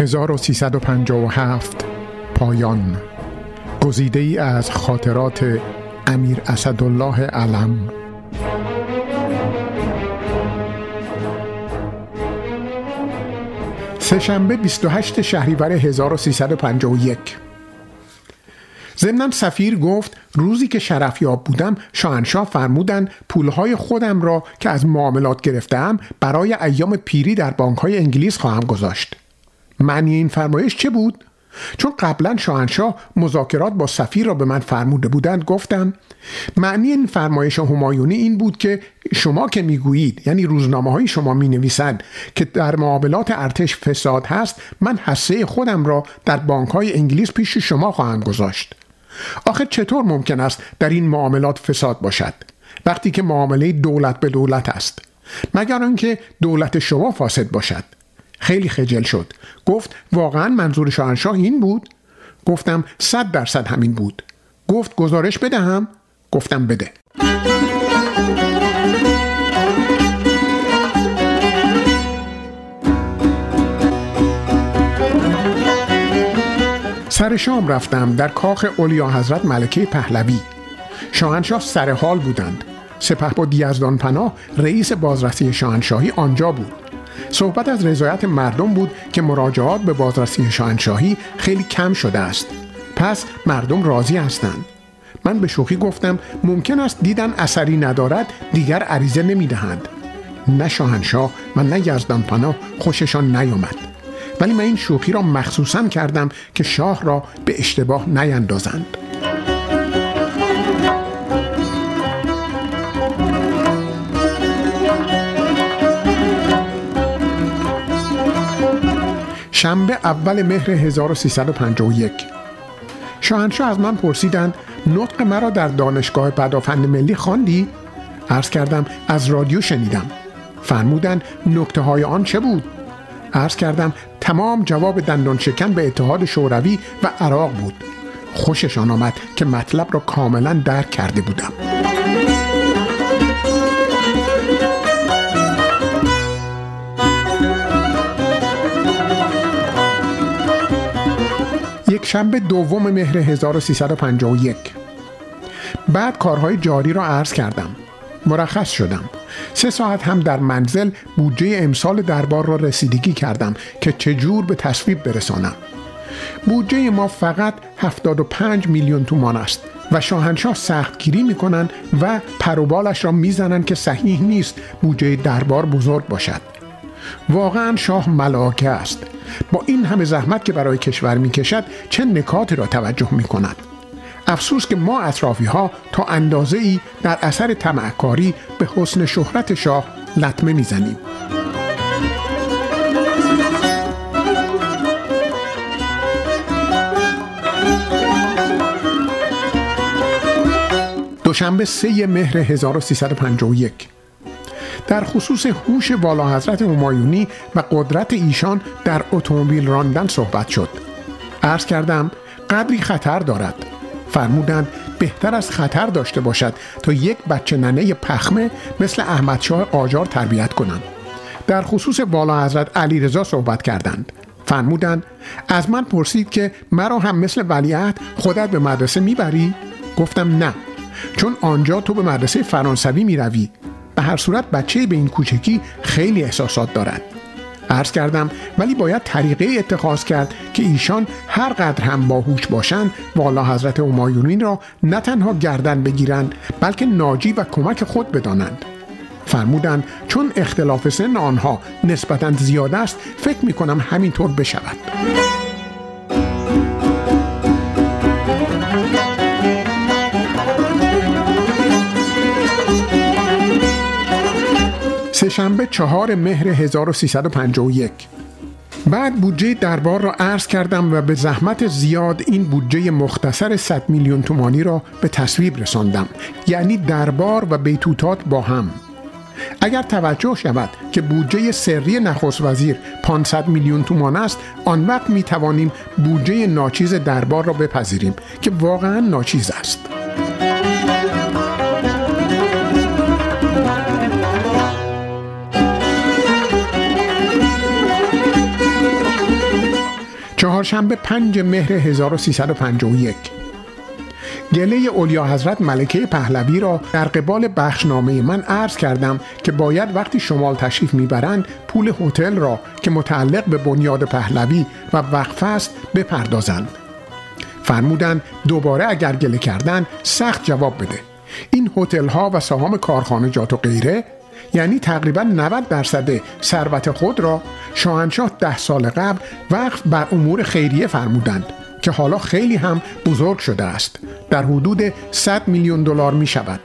1357 پایان. گزیده ای از خاطرات امیر اسدالله علم. سهشنبه 28 شهریور 1351 ضمنا سفیر گفت روزی که شرفیاب بودم شاهنشاه فرمودند پولهای خودم را که از معاملات گرفتم برای ایام پیری در بانکهای انگلیس خواهم گذاشت. معنی این فرمایش چه بود؟ چون قبلا شاهنشاه مذاکرات با سفیر را به من فرموده بودند گفتم معنی این فرمایش همایونی این بود که شما که می‌گویید یعنی روزنامه های شما می نویسند که در معاملات ارتش فساد هست من حسه خودم را در بانک های انگلیس پیش شما خواهم گذاشت. آخه چطور ممکن است در این معاملات فساد باشد؟ وقتی که معامله دولت به دولت است. مگر آنکه دولت شما فاسد باشد؟ خیلی خجل شد. گفت واقعا منظور شاهنشاه این بود؟ گفتم صد درصد همین بود. گفت گزارش بدهم؟ گفتم بده. سر شام رفتم در کاخ اولیا حضرت ملکه پهلوی. شاهنشاه سر حال بودند. سپه با دیزدان پناه رئیس بازرسی شاهنشاهی آنجا بود. صحبت از رضایت مردم بود که مراجعات به بازرسی شاهنشاهی خیلی کم شده است. پس مردم راضی هستند. من به شوخی گفتم ممکن است دیدن اثری ندارد دیگر عریضه نمی‌دهند. نه شاهنشاه و نه یزدان خوششان نیامد. ولی من این شوخی را مخصوصا کردم که شاه را به اشتباه نیندازند. شنبه اول مهر 1351 شاهنشاه از من پرسیدند نطق مرا در دانشگاه پدافند ملی خواندی؟ عرض کردم از رادیو شنیدم فرمودند نکته های آن چه بود؟ عرض کردم تمام جواب دندان شکن به اتحاد شوروی و عراق بود خوششان آمد که مطلب را کاملا درک کرده بودم یک شنبه دوم مهر 1351 بعد کارهای جاری را عرض کردم. مرخص شدم. سه ساعت هم در منزل بودجه امسال دربار را رسیدگی کردم که چجور به تصویب برسانم. بودجه ما فقط 75 میلیون تومان است و شاهنشاه سختگیری می‌کنن و پروبالش را می‌زنند که صحیح نیست بودجه دربار بزرگ باشد. واقعا شاه ملاکه است. با این همه زحمت که برای کشور می‌کشد چه نکاتی را توجه می‌کند؟ افسوس که ما اطرافی ها تا اندازه ای در اثر تمعکاری به حسن شهرت شاه لطمه می‌زنیم. دوشنبه سه مهر 1351 در خصوص هوش والا حضرت همایونی و قدرت ایشان در اتومبیل راندن صحبت شد. عرض کردم قدری خطر دارد. فرمودند بهتر از خطر داشته باشد تا یک بچه ننه پخمه مثل احمدشاه قاجار تربیت کنند در خصوص والا حضرت علی رضا صحبت کردند. فرمودند از من پرسید که مرا هم مثل ولیعهد خودت به مدرسه می‌بری؟ گفتم نه. چون آنجا تو به مدرسه فرانسوی می‌روی. به هر صورت بچه به این کوچکی خیلی احساسات دارد عرض کردم ولی باید طریقه اتخاذ کرد که ایشان هر قدر هم باهوش باشند والا حضرت همایونین را نه تنها گردن بگیرند بلکه ناجی و کمک خود بدانند. فرمودند چون اختلاف سن آنها نسبتا زیاد است فکر می کنم همینطور بشود. سهشنبه چهار مهر 1351 بعد بودجه دربار را عرض کردم و به زحمت زیاد این بودجه مختصر 100 میلیون تومانی را به تصویب رساندم یعنی دربار و بیتوتات با هم. اگر توجه شود که بودجه سری نخست وزیر 500 میلیون تومان است آن وقت می توانیم بودجه ناچیز دربار را بپذیریم که واقعا ناچیز است. چهارشنبه 5 مهر 1351 گله اولیا حضرت ملکه پهلوی را در قبال بخشنامه من عرض کردم که باید وقتی شمال تشریف می‌برند پول هتل را که متعلق به بنیاد پهلوی و وقف است بپردازند. فرمودند دوباره اگر گله کردن سخت جواب بده. این هتل ها و سهام کارخانجات و غیره یعنی تقریبا 90 درصد ثروت خود را شاهنشاه ده سال قبل وقف بر امور خیریه فرمودند که حالا خیلی هم بزرگ شده است. در حدود 100 میلیون دلار می شود.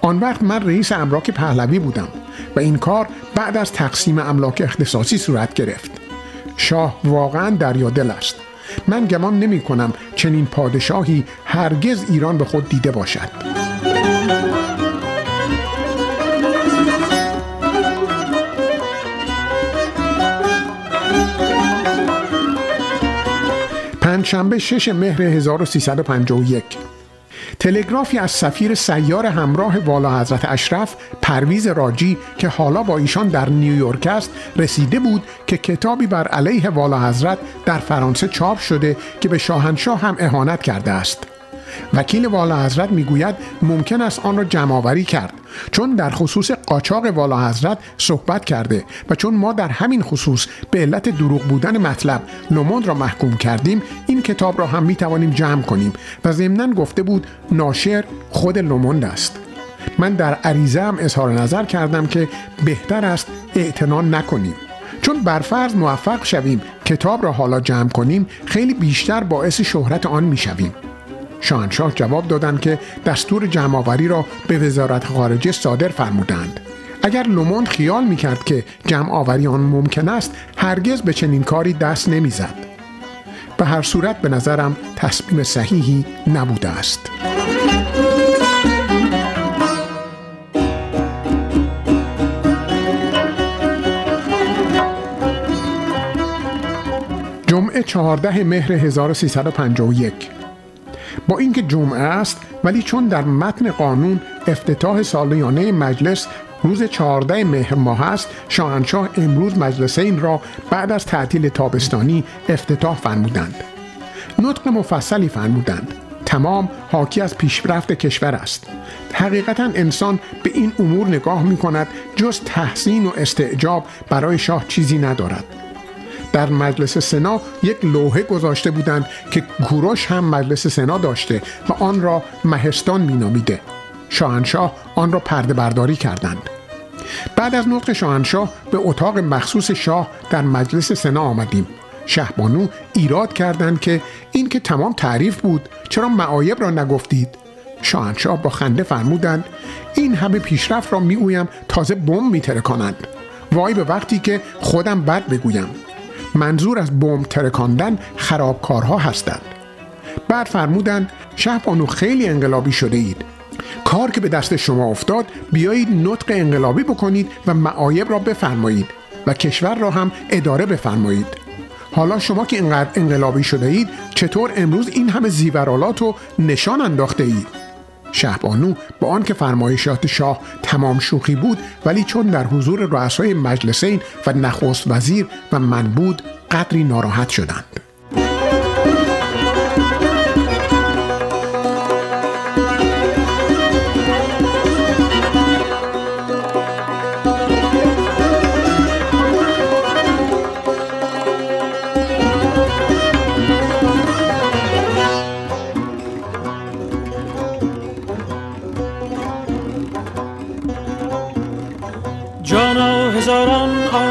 آن وقت من رئیس املاک پهلوی بودم و این کار بعد از تقسیم املاک اختصاصی صورت گرفت. شاه واقعا دریادل است. من گمان نمی کنم چنین پادشاهی هرگز ایران به خود دیده باشد. پنجشنبه 6 مهر 1351 تلگرافی از سفیر سیار همراه والا حضرت اشرف پرویز راجی که حالا با ایشان در نیویورک است رسیده بود که کتابی بر علیه والا حضرت در فرانسه چاپ شده که به شاهنشاه هم اهانت کرده است. وکیل والا حضرت می‌گوید ممکن است آن را جمعآوری کرد. چون در خصوص قاچاق والا حضرت صحبت کرده و چون ما در همین خصوص به علت دروغ بودن مطلب لوموند را محکوم کردیم این کتاب را هم می توانیم جمع کنیم و ضمنا گفته بود ناشر خود لوموند است. من در عریضه هم اظهار نظر کردم که بهتر است اعتنا نکنیم. چون برفرض موفق شویم کتاب را حالا جمع کنیم خیلی بیشتر باعث شهرت آن می شویم. شاهنشاه جواب دادند که دستور جمعآوری را به وزارت خارجه صادر فرمودند. اگر لوموند خیال می‌کرد که جمع آوری آن ممکن است هرگز به چنین کاری دست نمی‌زد. به هر صورت به نظرم تصمیم صحیحی نبوده است. جمعه 14 مهر 1351 با اینکه جمعه است ولی چون در متن قانون افتتاح سالیانه مجلس روز 14 مهر ماه است شاهنشاه امروز مجلس این را بعد از تعطیل تابستانی افتتاح فرمودند. نطق مفصلی فرمودند. تمام حاکی از پیشرفت کشور است. حقیقتا انسان به این امور نگاه می کند جز تحسین و استعجاب برای شاه چیزی ندارد. در مجلس سنا یک لوحه گذاشته بودند که کوروش هم مجلس سنا داشته و آن را مهستان مینامیده. شاهنشاه آن را پرده برداری کردند. بعد از نطق شاهنشاه به اتاق مخصوص شاه در مجلس سنا آمدیم. شهبانو ایراد کردند که این که تمام تعریف بود چرا معایب را نگفتید؟ شاهنشاه با خنده فرمودند این همه پیشرفت را می‌گویم تازه بم میترکانند. وای به وقتی که خودم بد بگویم. منظور از بمب ترکاندن خرابکارها هستند. بعد فرمودند شهبانو خیلی انقلابی شده اید. کار که به دست شما افتاد بیایید نطق انقلابی بکنید و معایب را بفرمایید و کشور را هم اداره بفرمایید. حالا شما که اینقدر انقلابی شده اید چطور امروز این همه زیورالات و نشان انداخته اید؟ شهبانو با آنکه فرمایشات شاه تمام شوخی بود ولی چون در حضور رؤسای مجلسین و نخست وزیر و من بود قدری ناراحت شدند.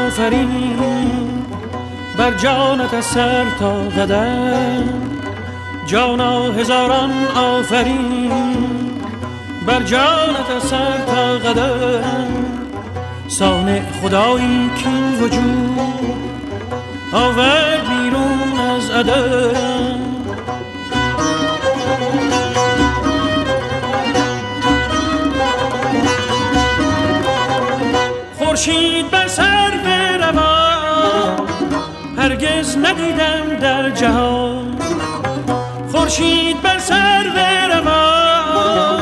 آفرین. بر جانت از سر تا قدم. جانا هزاران آفرین. بر جانت از سر تا قدم. سانع خدایی که وجود. آورد بیرون از عدم. هرگز ندیدم در جهان. خورشید بر سر روان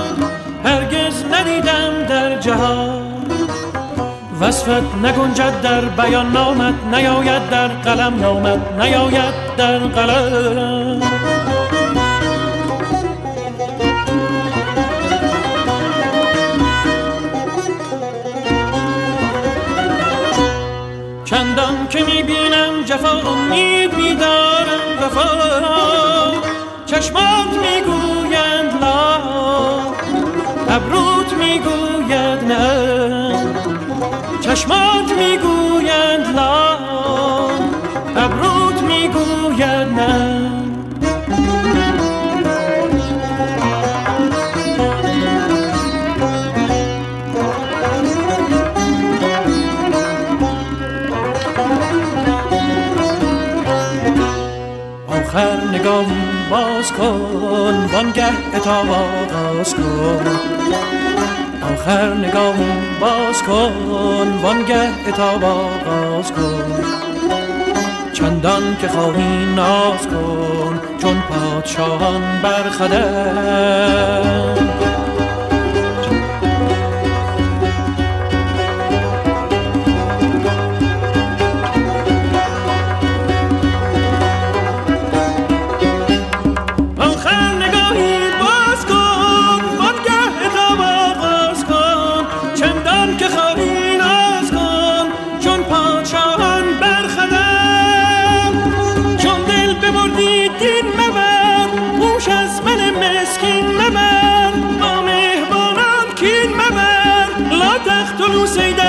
هرگز ندیدم در جهان. وصفت نگنجد در بیان نامت نیاید در قلم نامت نیاید در قلم. چندان که می‌بینم جفا امید میدارم وفا چشمات می‌گویند لا. ابروت می‌گوید نه. چشمات نگاه باز کن وانگه اتاب آغاز کن. آخر نگاه باز کن وانگه اتاب آغاز کن. چندان که خواهی ناز کن چون پادشاهان برخدن لا تقتلوا سید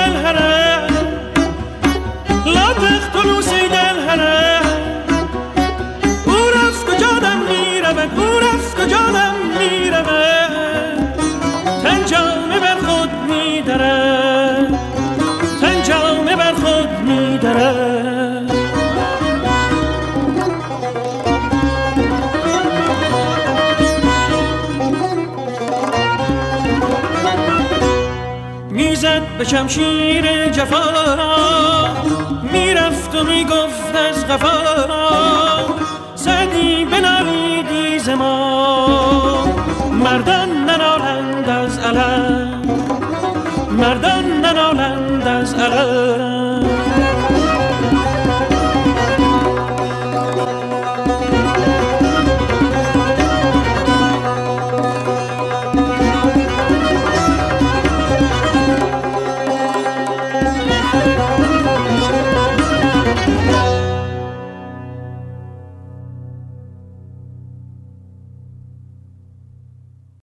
به شمشیر جفا می‌رفت و می‌گفت از غفا سعدی بنالیدی ز ما. مردان ننالند از علم مردان ننالند از علم.